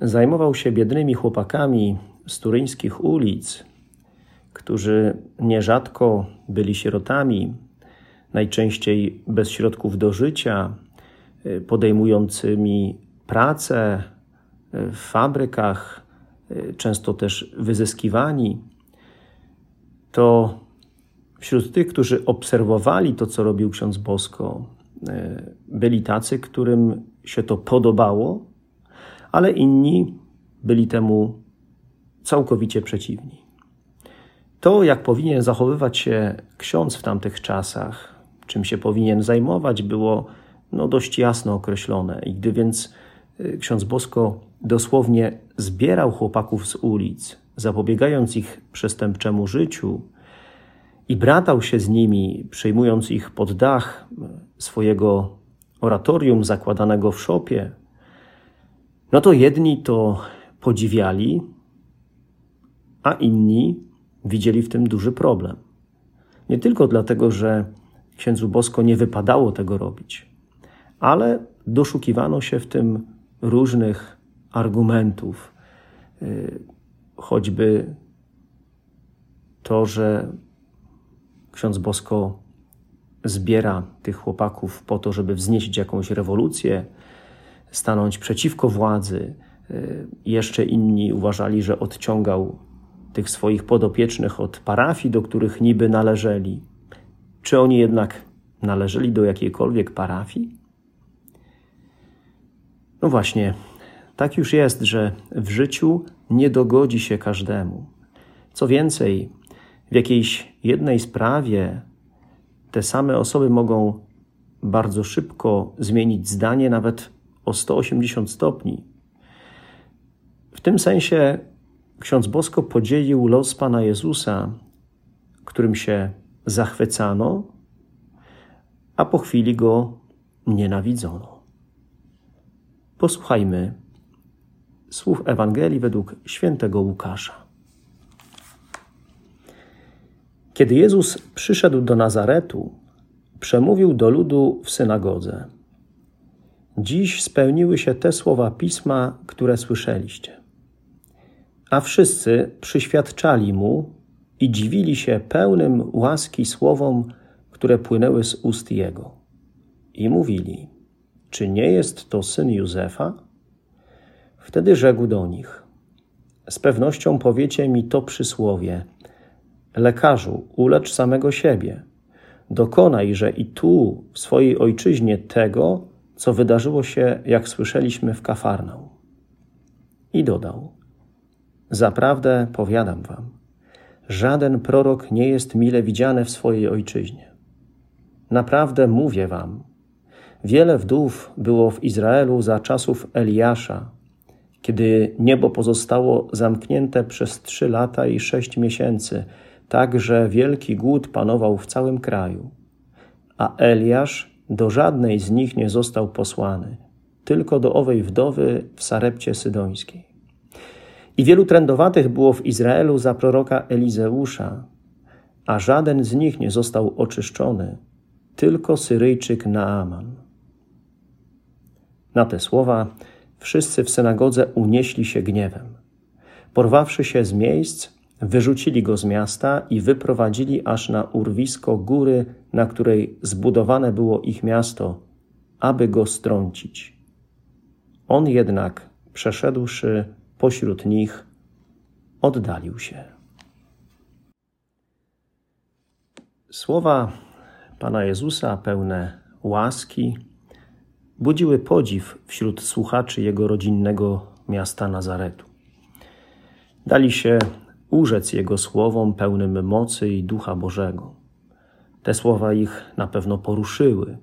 zajmował się biednymi chłopakami z turyńskich ulic, którzy nierzadko byli sierotami, najczęściej bez środków do życia, podejmującymi pracę w fabrykach, często też wyzyskiwani, to wśród tych, którzy obserwowali to, co robił ksiądz Bosko, byli tacy, którym się to podobało, ale inni byli temu całkowicie przeciwni. To, jak powinien zachowywać się ksiądz w tamtych czasach, czym się powinien zajmować, było no, dość jasno określone. I gdy więc y, ksiądz Bosko dosłownie zbierał chłopaków z ulic, zapobiegając ich przestępczemu życiu, i bratał się z nimi, przyjmując ich pod dach swojego oratorium zakładanego w szopie, no to jedni to podziwiali, a inni widzieli w tym duży problem. Nie tylko dlatego, że księdzu Bosko nie wypadało tego robić, ale doszukiwano się w tym różnych argumentów, y, choćby to, że ksiądz Bosko zbiera tych chłopaków po to, żeby wznieść jakąś rewolucję, stanąć przeciwko władzy. Y, jeszcze inni uważali, że odciągał tych swoich podopiecznych od parafii, do których niby należeli. Czy oni jednak należeli do jakiejkolwiek parafii? No właśnie, tak już jest, że w życiu nie dogodzi się każdemu. Co więcej, w jakiejś jednej sprawie te same osoby mogą bardzo szybko zmienić zdanie, nawet o 180 stopni. W tym sensie ksiądz Bosko podzielił los Pana Jezusa, którym się zachwycano, a po chwili go nienawidzono. Posłuchajmy słów Ewangelii według świętego Łukasza. Kiedy Jezus przyszedł do Nazaretu, przemówił do ludu w synagodze – Dziś spełniły się te słowa pisma, które słyszeliście. A wszyscy przyświadczali mu i dziwili się pełnym łaski słowom, które płynęły z ust jego. I mówili: Czy nie jest to syn Józefa? Wtedy rzekł do nich: Z pewnością powiecie mi to przysłowie: Lekarzu, ulecz samego siebie. Dokonaj, że i tu, w swojej ojczyźnie, tego, co wydarzyło się, jak słyszeliśmy w Kafarnał. I dodał: Zaprawdę powiadam wam, żaden prorok nie jest mile widziany w swojej ojczyźnie. Naprawdę mówię wam, wiele wdów było w Izraelu za czasów Eliasza, kiedy niebo pozostało zamknięte przez trzy lata i sześć miesięcy, tak że wielki głód panował w całym kraju. A Eliasz do żadnej z nich nie został posłany, tylko do owej wdowy w Sarepcie Sydońskiej. I wielu trędowatych było w Izraelu za proroka Elizeusza, a żaden z nich nie został oczyszczony, tylko Syryjczyk Naaman. Na te słowa wszyscy w synagodze unieśli się gniewem. Porwawszy się z miejsc, Wyrzucili go z miasta i wyprowadzili aż na urwisko góry, na której zbudowane było ich miasto, aby go strącić. On jednak, przeszedłszy pośród nich, oddalił się. Słowa Pana Jezusa, pełne łaski, budziły podziw wśród słuchaczy jego rodzinnego miasta Nazaretu. Dali się urzec Jego słowom pełnym mocy i ducha Bożego. Te słowa ich na pewno poruszyły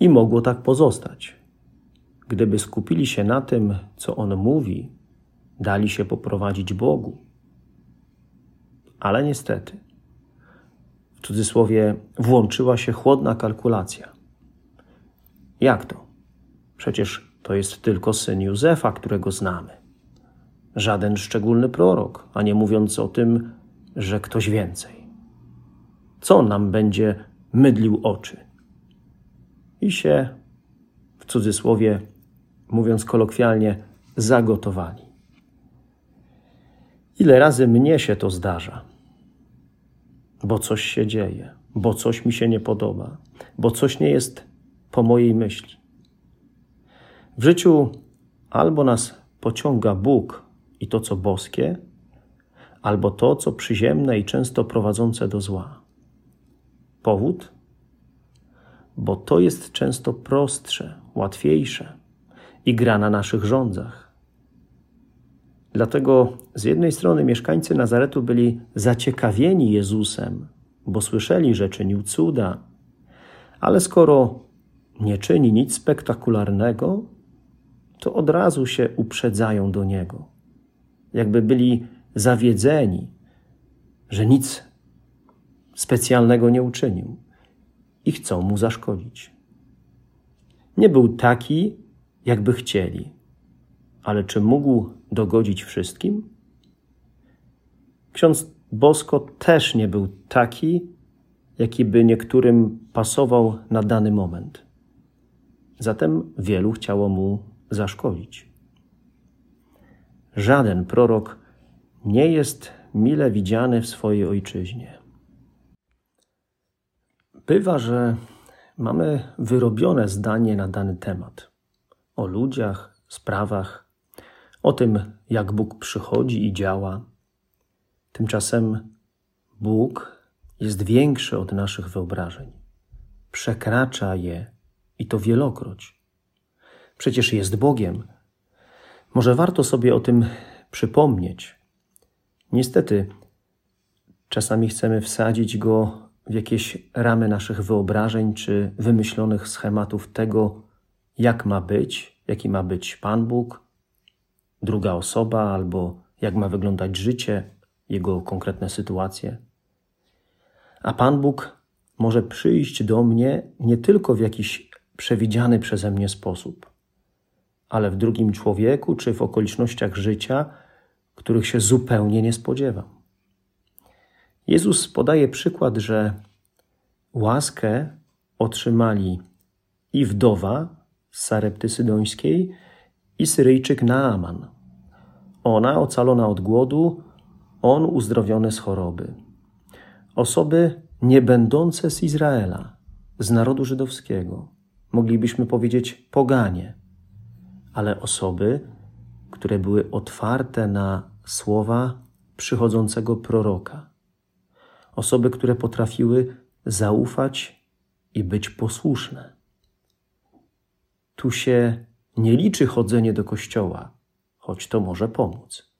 i mogło tak pozostać. Gdyby skupili się na tym, co On mówi, dali się poprowadzić Bogu. Ale niestety, w cudzysłowie, włączyła się chłodna kalkulacja. Jak to? Przecież to jest tylko syn Józefa, którego znamy. Żaden szczególny prorok, a nie mówiąc o tym, że ktoś więcej. Co nam będzie mydlił oczy? I się, w cudzysłowie, mówiąc kolokwialnie, zagotowali. Ile razy mnie się to zdarza, bo coś się dzieje, bo coś mi się nie podoba, bo coś nie jest po mojej myśli. W życiu albo nas pociąga Bóg i to, co boskie, albo to, co przyziemne i często prowadzące do zła. Powód? Bo to jest często prostsze, łatwiejsze i gra na naszych rządzach. Dlatego z jednej strony mieszkańcy Nazaretu byli zaciekawieni Jezusem, bo słyszeli, że czynił cuda, ale skoro nie czyni nic spektakularnego, to od razu się uprzedzają do niego. Jakby byli zawiedzeni, że nic specjalnego nie uczynił i chcą mu zaszkodzić. Nie był taki, jakby chcieli, ale czy mógł dogodzić wszystkim? Ksiądz Bosko też nie był taki, jaki by niektórym pasował na dany moment. Zatem wielu chciało mu zaszkodzić. Żaden prorok nie jest mile widziany w swojej ojczyźnie. Bywa, że mamy wyrobione zdanie na dany temat o ludziach, sprawach, o tym, jak Bóg przychodzi i działa. Tymczasem Bóg jest większy od naszych wyobrażeń, przekracza je i to wielokroć. Przecież jest Bogiem. Może warto sobie o tym przypomnieć. Niestety, czasami chcemy wsadzić go w jakieś ramy naszych wyobrażeń czy wymyślonych schematów tego, jak ma być, jaki ma być Pan Bóg, druga osoba, albo jak ma wyglądać życie, jego konkretne sytuacje. A Pan Bóg może przyjść do mnie nie tylko w jakiś przewidziany przeze mnie sposób, ale w drugim człowieku czy w okolicznościach życia, których się zupełnie nie spodziewam. Jezus podaje przykład, że łaskę otrzymali i wdowa z Sarepty Sydońskiej, i Syryjczyk Naaman. Ona ocalona od głodu, on uzdrowiony z choroby. Osoby nie będące z Izraela, z narodu żydowskiego, moglibyśmy powiedzieć poganie, ale osoby, które były otwarte na słowa przychodzącego proroka. Osoby, które potrafiły zaufać i być posłuszne. Tu się nie liczy chodzenie do kościoła, choć to może pomóc.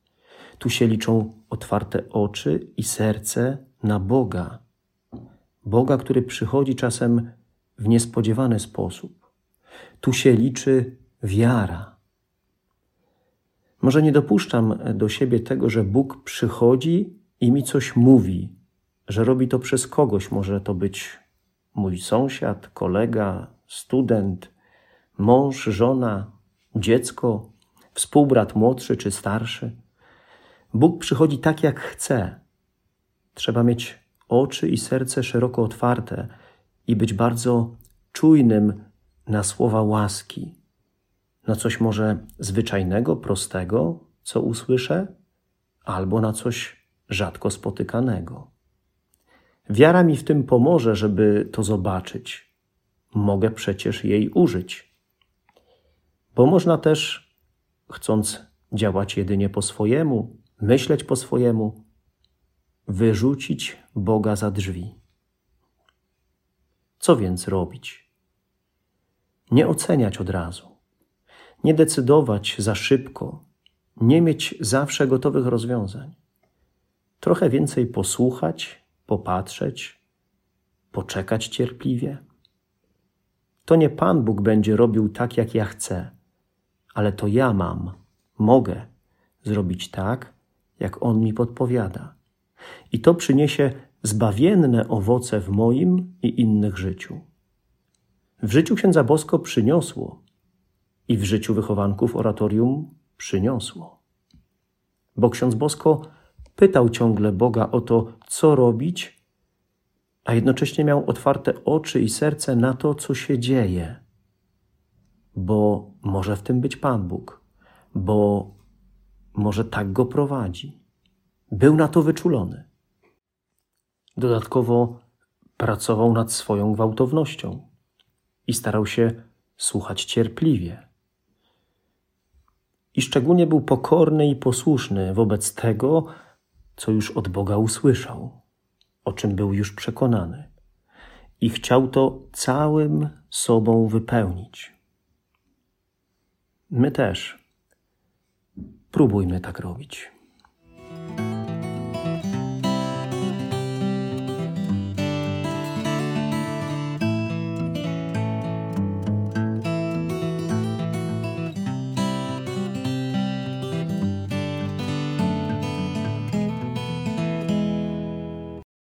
Tu się liczą otwarte oczy i serce na Boga. Boga, który przychodzi czasem w niespodziewany sposób. Tu się liczy wiara. Może nie dopuszczam do siebie tego, że Bóg przychodzi i mi coś mówi, że robi to przez kogoś. Może to być mój sąsiad, kolega, student, mąż, żona, dziecko, współbrat młodszy czy starszy. Bóg przychodzi tak, jak chce. Trzeba mieć oczy i serce szeroko otwarte i być bardzo czujnym na słowa łaski, na coś może zwyczajnego, prostego, co usłyszę, albo na coś rzadko spotykanego. Wiara mi w tym pomoże, żeby to zobaczyć. Mogę przecież jej użyć. Bo można też, chcąc działać jedynie po swojemu, myśleć po swojemu, wyrzucić Boga za drzwi. Co więc robić? Nie oceniać od razu, nie decydować za szybko, nie mieć zawsze gotowych rozwiązań. Trochę więcej posłuchać, popatrzeć, poczekać cierpliwie. To nie Pan Bóg będzie robił tak, jak ja chcę, ale to ja mam, mogę zrobić tak, jak On mi podpowiada. I to przyniesie zbawienne owoce w moim i innych życiu. W życiu księdza Bosko przyniosło i w życiu wychowanków oratorium przyniosło. Bo ksiądz Bosko pytał ciągle Boga o to, co robić, a jednocześnie miał otwarte oczy i serce na to, co się dzieje. Bo może w tym być Pan Bóg, bo może tak go prowadzi. Był na to wyczulony. Dodatkowo pracował nad swoją gwałtownością i starał się słuchać cierpliwie. I szczególnie był pokorny i posłuszny wobec tego, co już od Boga usłyszał, o czym był już przekonany, i chciał to całym sobą wypełnić. My też próbujmy tak robić.